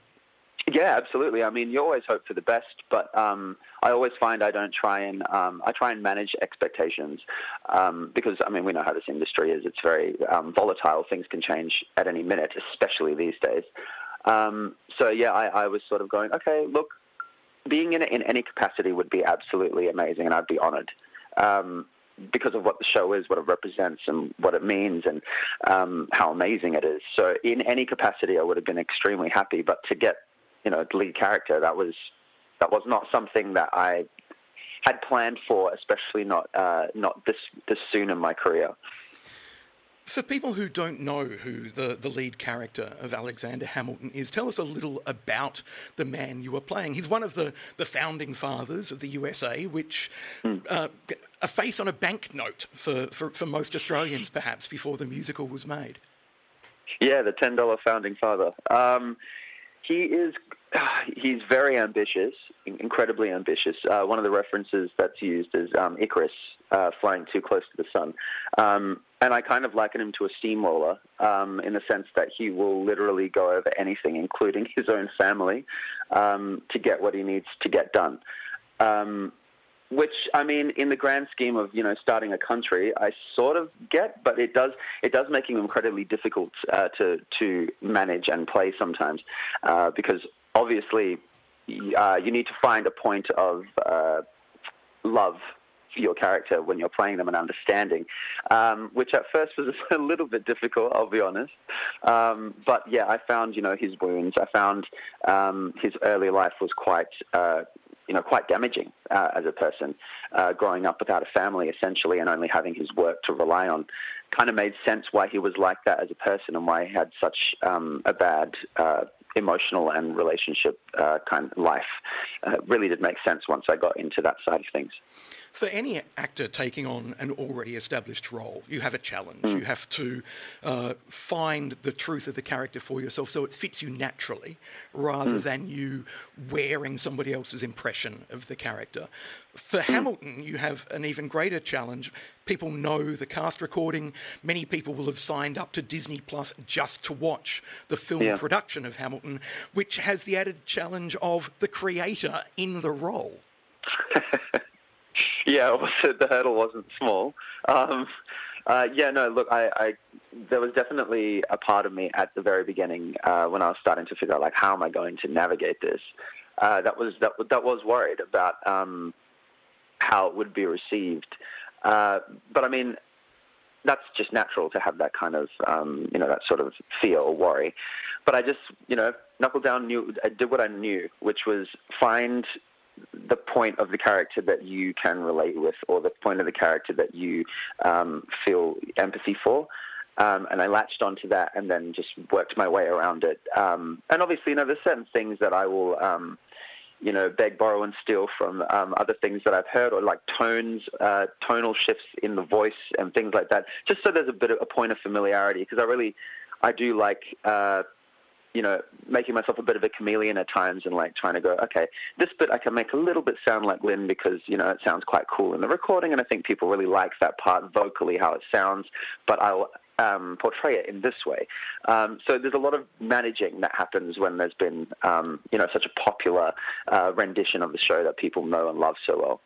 yeah, absolutely. I mean, you always hope for the best, but um, I always find I don't try and um, I try and manage expectations um, because I mean we know how this industry is. It's very um, volatile. Things can change at any minute, especially these days. Um, so yeah, I, I, was sort of going, okay, look, being in in any capacity would be absolutely amazing, and I'd be honoured. Um, because of what the show is, what it represents, and what it means, and um, how amazing it is. So, in any capacity, I would have been extremely happy. But to get you know, the lead character. That was that was not something that I had planned for, especially not uh, not this this soon in my career. For people who don't know who the, the lead character of Alexander Hamilton is, tell us a little about the man you are playing. He's one of the, the founding fathers of the USA, which mm. uh, a face on a banknote for, for, for most Australians, perhaps, before the musical was made. Yeah, the $10 founding father. Um, he is he's very ambitious, incredibly ambitious. Uh, one of the references that's used is um, Icarus uh, flying too close to the sun. Um, and I kind of liken him to a steamroller um, in the sense that he will literally go over anything, including his own family, um, to get what he needs to get done. Um, which I mean, in the grand scheme of you know starting a country, I sort of get, but it does it does make him incredibly difficult uh, to to manage and play sometimes, uh, because obviously uh, you need to find a point of uh, love for your character when you're playing them and understanding, um, which at first was a little bit difficult, I'll be honest. Um, but yeah, I found you know his wounds. I found um, his early life was quite uh, you know, quite damaging uh, as a person, uh, growing up without a family essentially and only having his work to rely on. Kind of made sense why he was like that as a person and why he had such um, a bad uh, emotional and relationship uh, kind of life. Uh, really did make sense once I got into that side of things for any actor taking on an already established role, you have a challenge. Mm. You have to uh, find the truth of the character for yourself so it fits you naturally rather mm. than you wearing somebody else's impression of the character. For mm. Hamilton, you have an even greater challenge. People know the cast recording. Many people will have signed up to Disney Plus just to watch the film yeah. production of Hamilton, which has the added challenge of the creator in the role. yeah, the hurdle wasn't small. Um, uh, yeah, no, look, I, I, there was definitely a part of me at the very beginning uh, when I was starting to figure out like how am I going to navigate this. Uh, that was that that was worried about um, how it would be received. Uh, but I mean, that's just natural to have that kind of um, you know that sort of fear or worry. But I just you know knuckled down, knew I did what I knew, which was find the point of the character that you can relate with, or the point of the character that you um, feel empathy for. Um, and I latched onto that and then just worked my way around it. Um, and obviously, you know, there's certain things that I will, um, you know, beg, borrow, and steal from um, other things that I've heard, or like tones, uh, tonal shifts in the voice and things like that, just so there's a bit of a point of familiarity. Because I really, I do like. Uh, you know, making myself a bit of a chameleon at times and like trying to go, okay, this bit I can make a little bit sound like Lin because, you know, it sounds quite cool in the recording and I think people really like that part vocally, how it sounds, but I'll um, portray it in this way. Um, so there's a lot of managing that happens when there's been, um, you know, such a popular uh, rendition of the show that people know and love so well.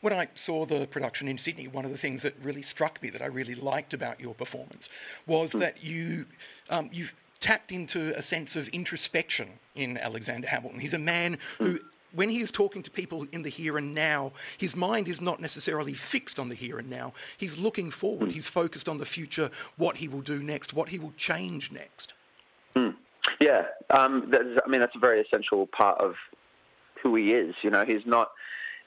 When I saw the production in Sydney, one of the things that really struck me that I really liked about your performance was mm. that you um, you tapped into a sense of introspection in Alexander Hamilton. He's a man who when he is talking to people in the here and now, his mind is not necessarily fixed on the here and now. He's looking forward. He's focused on the future, what he will do next, what he will change next. Mm. Yeah, um, I mean that's a very essential part of who he is. You know, he's not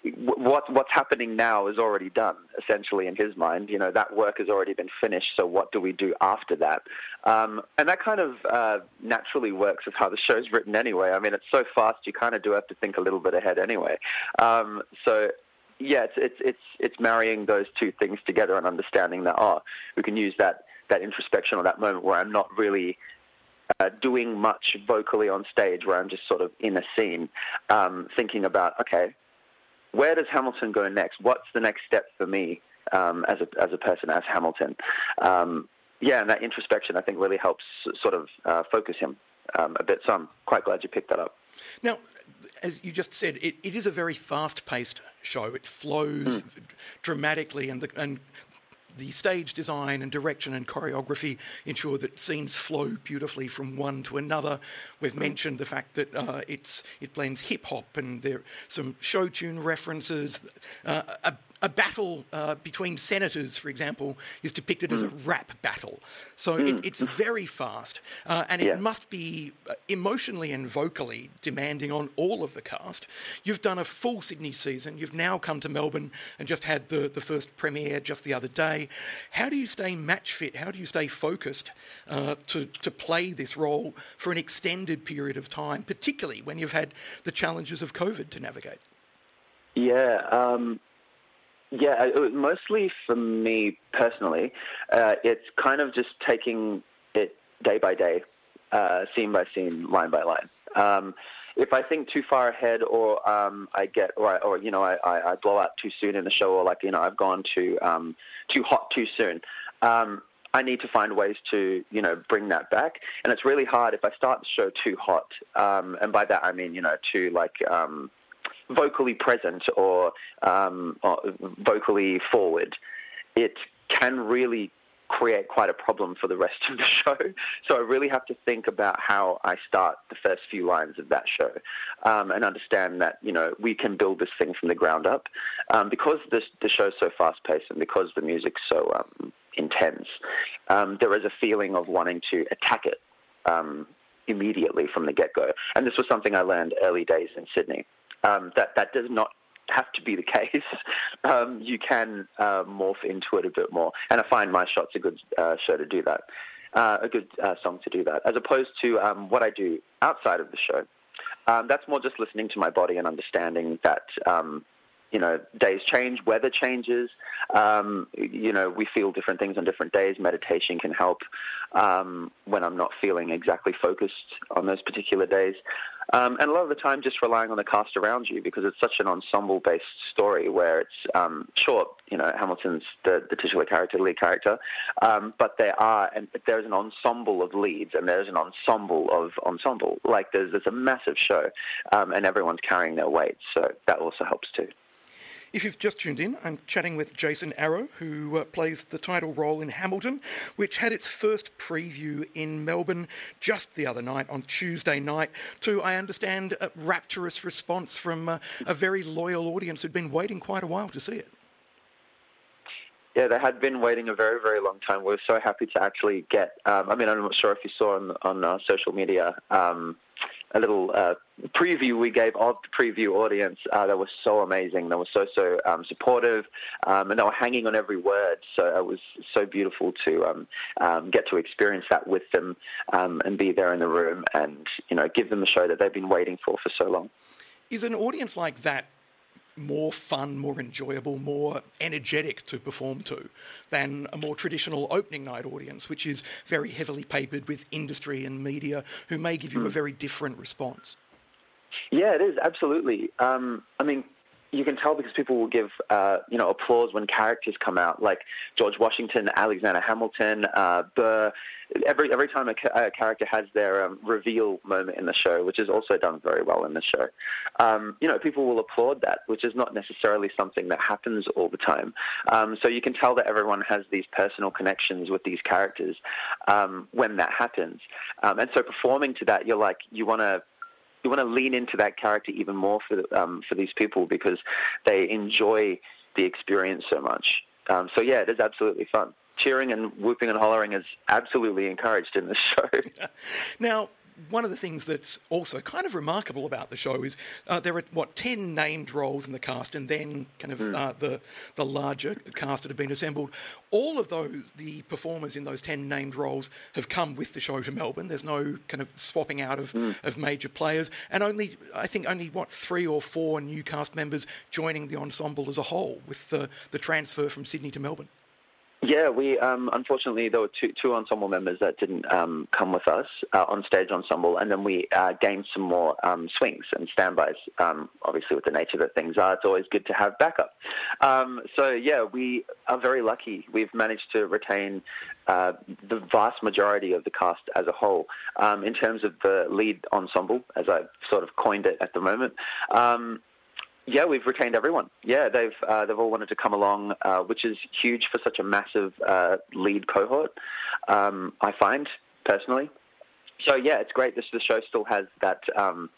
what what's happening now is already done essentially in his mind. You know that work has already been finished. So what do we do after that? Um, and that kind of uh, naturally works with how the show's written anyway. I mean, it's so fast you kind of do have to think a little bit ahead anyway. Um, so yeah, it's it's it's it's marrying those two things together and understanding that oh, we can use that that introspection or that moment where I'm not really uh, doing much vocally on stage, where I'm just sort of in a scene, um, thinking about okay, where does Hamilton go next? What's the next step for me um, as a as a person as Hamilton? Um, yeah, and that introspection I think really helps sort of uh, focus him um, a bit. So I'm quite glad you picked that up. Now, as you just said, it, it is a very fast-paced show. It flows mm. dramatically, and the, and the stage design and direction and choreography ensure that scenes flow beautifully from one to another. We've mentioned the fact that uh, it's it blends hip hop and there are some show tune references. Uh, a, a battle uh, between senators, for example, is depicted mm. as a hmm. rap battle. So mm. it, hmm. it's very fast, uh, and yeah. it must be uh, emotionally and vocally demanding on all of the cast. You've done a full Sydney season. You've now come to Melbourne and just had the, the first premiere just the other day. How do you stay match fit? How do you stay focused uh, to, to play this role for an extended period of time, particularly when you've had the challenges of COVID to navigate? Yeah, um, yeah, mostly for me personally, uh, it's kind of just taking it day by day, uh, scene by scene, line by line. Um, if I think too far ahead, or um, I get, or, I, or you know, I, I, blow out too soon in the show, or like you know, I've gone too um, too hot too soon. Um, I need to find ways to, you know, bring that back. And it's really hard if I start the show too hot. Um, and by that I mean, you know, too like um, vocally present or, um, or vocally forward, it can really create quite a problem for the rest of the show. So I really have to think about how I start the first few lines of that show um, and understand that, you know, we can build this thing from the ground up. Um, because this, the show's so fast paced and because the music's so um, intense, um, there is a feeling of wanting to attack it um, immediately from the get go. And this was something I learned early days in Sydney um, that that does not have to be the case. Um, you can uh, morph into it a bit more, and I find my shot's a good uh, show to do that, uh, a good uh, song to do that, as opposed to um, what I do outside of the show. Um, that's more just listening to my body and understanding that um, you know, days change, weather changes. Um, you know, we feel different things on different days. Meditation can help um, when I'm not feeling exactly focused on those particular days. Um, and a lot of the time, just relying on the cast around you because it's such an ensemble-based story where it's um, short. You know, Hamilton's the, the titular character, the lead character, um, but there are and there's an ensemble of leads and there's an ensemble of ensemble. Like there's there's a massive show, um, and everyone's carrying their weight, so that also helps too. If you've just tuned in, I'm chatting with Jason Arrow, who uh, plays the title role in Hamilton, which had its first preview in Melbourne just the other night on Tuesday night, to, I understand, a rapturous response from uh, a very loyal audience who'd been waiting quite a while to see it. Yeah, they had been waiting a very, very long time. We are so happy to actually get. Um, I mean, I'm not sure if you saw on on uh, social media. Um, a little uh, preview we gave of the preview audience uh, that was so amazing. They were so so um, supportive, um, and they were hanging on every word. So it was so beautiful to um, um get to experience that with them um, and be there in the room and you know give them the show that they've been waiting for for so long. Is an audience like that more fun, more enjoyable, more energetic to perform to than a more traditional opening night audience, which is very heavily papered with industry and media who may give you a hmm. very different response. Yeah, it is absolutely. Um, I mean, you can tell because people will give uh, you know applause when characters come out, like George Washington, Alexander Hamilton, uh, Burr. Every every time a, ca- a character has their um, reveal moment in the show, which is also done very well in the show, um, you know people will applaud that, which is not necessarily something that happens all the time. Um, so you can tell that everyone has these personal connections with these characters um, when that happens, um, and so performing to that, you're like you want to you want to lean into that character even more for um, for these people because they enjoy the experience so much. Um, so yeah, it is absolutely fun. Cheering and whooping and hollering is absolutely encouraged in this show. now, one of the things that's also kind of remarkable about the show is uh, there are what ten named roles in the cast, and then kind of mm. uh, the the larger cast that have been assembled. All of those the performers in those ten named roles have come with the show to Melbourne. There's no kind of swapping out of, mm. of major players, and only I think only what three or four new cast members joining the ensemble as a whole with the the transfer from Sydney to Melbourne. Yeah, we um, unfortunately there were two, two ensemble members that didn't um, come with us uh, on stage ensemble, and then we uh, gained some more um, swings and standbys. Um, obviously, with the nature that things are, it's always good to have backup. Um, so yeah, we are very lucky. We've managed to retain uh, the vast majority of the cast as a whole. Um, in terms of the lead ensemble, as I've sort of coined it at the moment, yeah, we've retained everyone. Yeah, they've uh, they've all wanted to come along, uh, which is huge for such a massive uh, lead cohort. Um, I find personally. So yeah, it's great. This the show still has that. Um,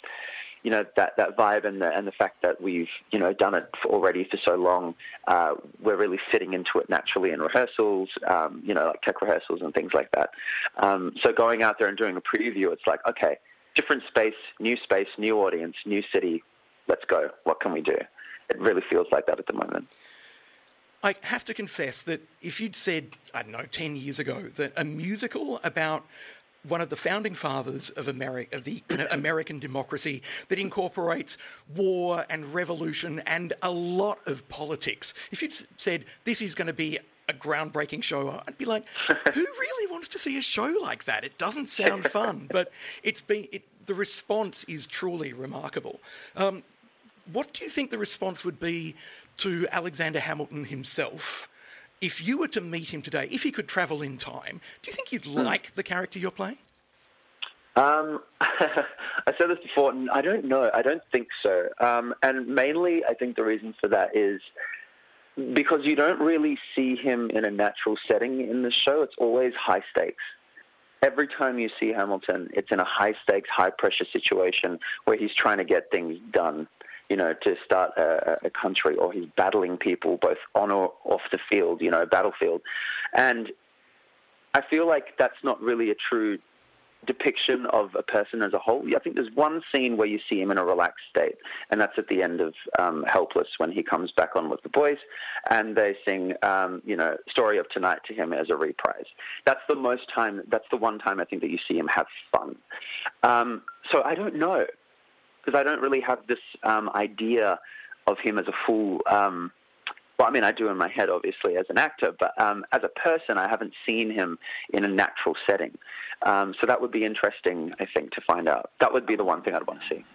you know that that vibe and the and the fact that we've you know done it for already for so long, uh, we're really fitting into it naturally in rehearsals, um, you know, like tech rehearsals and things like that. Um, so going out there and doing a preview, it's like okay, different space, new space, new audience, new city, let's go. What can we do? It really feels like that at the moment. I have to confess that if you'd said, I don't know, 10 years ago, that a musical about one of the founding fathers of, Ameri- of the you know, American democracy that incorporates war and revolution and a lot of politics, if you'd said this is going to be a groundbreaking show, I'd be like, who really wants to see a show like that? It doesn't sound fun, but it's been it, the response is truly remarkable. Um, what do you think the response would be to Alexander Hamilton himself if you were to meet him today, if he could travel in time? Do you think you'd hmm. like the character you're playing? Um, I said this before, and I don't know. I don't think so. Um, and mainly, I think the reason for that is because you don't really see him in a natural setting in the show. It's always high stakes every time you see Hamilton, it's in a high stakes, high pressure situation where he's trying to get things done you know, to start a, a country, or he's battling people both on or off the field, you know, battlefield. And I feel like that's not really a true depiction of a person as a whole. I think there's one scene where you see him in a relaxed state, and that's at the end of um, Helpless when he comes back on with the boys, and they sing, um, you know, "Story of Tonight" to him as a reprise. That's the most time. That's the one time I think that you see him have fun. Um, so I don't know because I don't really have this um, idea of him as a full. Um, well, I mean, I do in my head, obviously, as an actor, but um, as a person, I haven't seen him in a natural setting. Um, so that would be interesting, I think, to find out. That would be the one thing I'd want to see.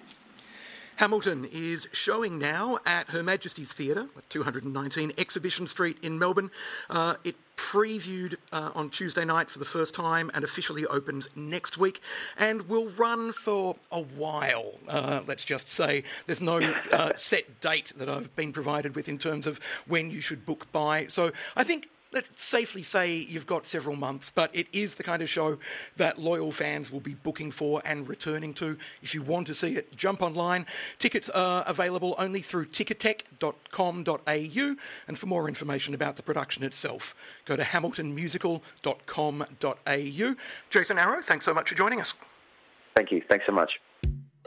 Hamilton is showing now at Her Majesty's Theatre, 219 Exhibition Street in Melbourne. Uh, it previewed uh, on Tuesday night for the first time and officially opens next week and will run for a while, uh, let's just say. There's no uh, set date that I've been provided with in terms of when you should book by. So I think let's safely say you've got several months, but it is the kind of show that loyal fans will be booking for and returning to. If you want to see it, jump online. Tickets are available only through ticketek.com.au, and for more information about the production itself, go to hamiltonmusical.com.au. Jason Arrow, thanks so much for joining us. Thank you. Thanks so much.